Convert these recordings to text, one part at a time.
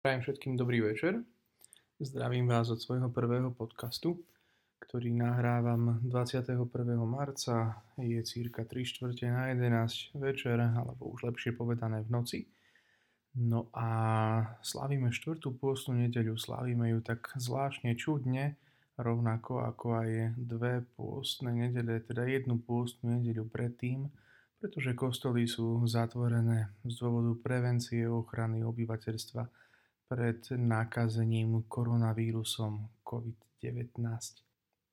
Prajem všetkým dobrý večer. Zdravím vás od svojho prvého podcastu, ktorý nahrávam 21. marca. Je cirka 3 čtvrte na 11 večer, alebo už lepšie povedané v noci. No a slavíme štvrtú pôstnu nedeľu, slavíme ju tak zvláštne čudne, rovnako ako aj dve pôstne nedele, teda jednu pôstnu nedeľu predtým, pretože kostoly sú zatvorené z dôvodu prevencie ochrany obyvateľstva pred nakazením koronavírusom COVID-19.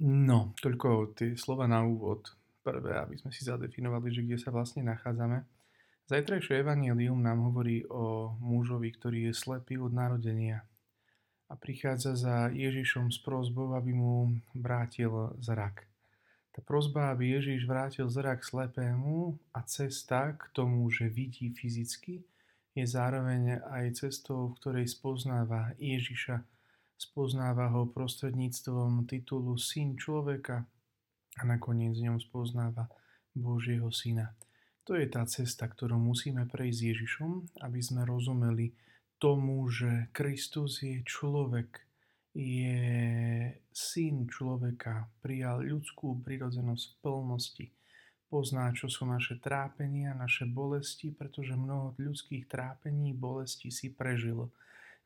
No, toľko tie slova na úvod. Prvé, aby sme si zadefinovali, že kde sa vlastne nachádzame. Zajtrajšie evanílium nám hovorí o mužovi, ktorý je slepý od narodenia a prichádza za Ježišom s prozbou, aby mu vrátil zrak. Tá prozba, aby Ježiš vrátil zrak slepému a cesta k tomu, že vidí fyzicky, je zároveň aj cestou, v ktorej spoznáva Ježiša, spoznáva ho prostredníctvom titulu Syn človeka a nakoniec ňom spoznáva Božieho Syna. To je tá cesta, ktorú musíme prejsť s Ježišom, aby sme rozumeli tomu, že Kristus je človek, je syn človeka, prijal ľudskú prirodzenosť v plnosti, Pozná, čo sú naše trápenia, naše bolesti, pretože mnoho ľudských trápení, bolesti si prežil.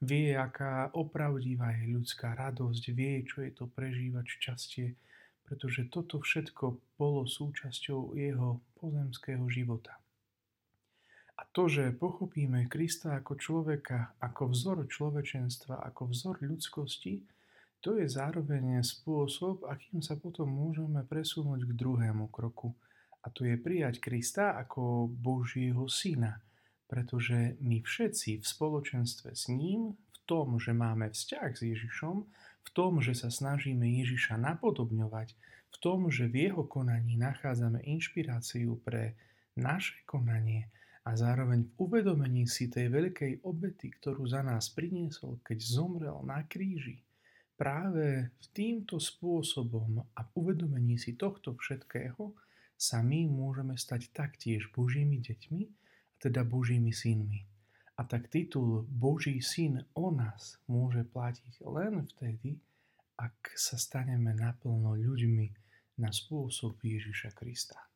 Vie, aká opravdivá je ľudská radosť, vie, čo je to prežívať šťastie, pretože toto všetko bolo súčasťou jeho pozemského života. A to, že pochopíme Krista ako človeka, ako vzor človečenstva, ako vzor ľudskosti, to je zároveň spôsob, akým sa potom môžeme presunúť k druhému kroku – a to je prijať Krista ako Božieho syna, pretože my všetci v spoločenstve s ním, v tom, že máme vzťah s Ježišom, v tom, že sa snažíme Ježiša napodobňovať, v tom, že v jeho konaní nachádzame inšpiráciu pre naše konanie a zároveň v uvedomení si tej veľkej obety, ktorú za nás priniesol, keď zomrel na kríži, práve v týmto spôsobom a v uvedomení si tohto všetkého sa my môžeme stať taktiež Božími deťmi, teda Božími synmi. A tak titul Boží syn o nás môže platiť len vtedy, ak sa staneme naplno ľuďmi na spôsob Ježiša Krista.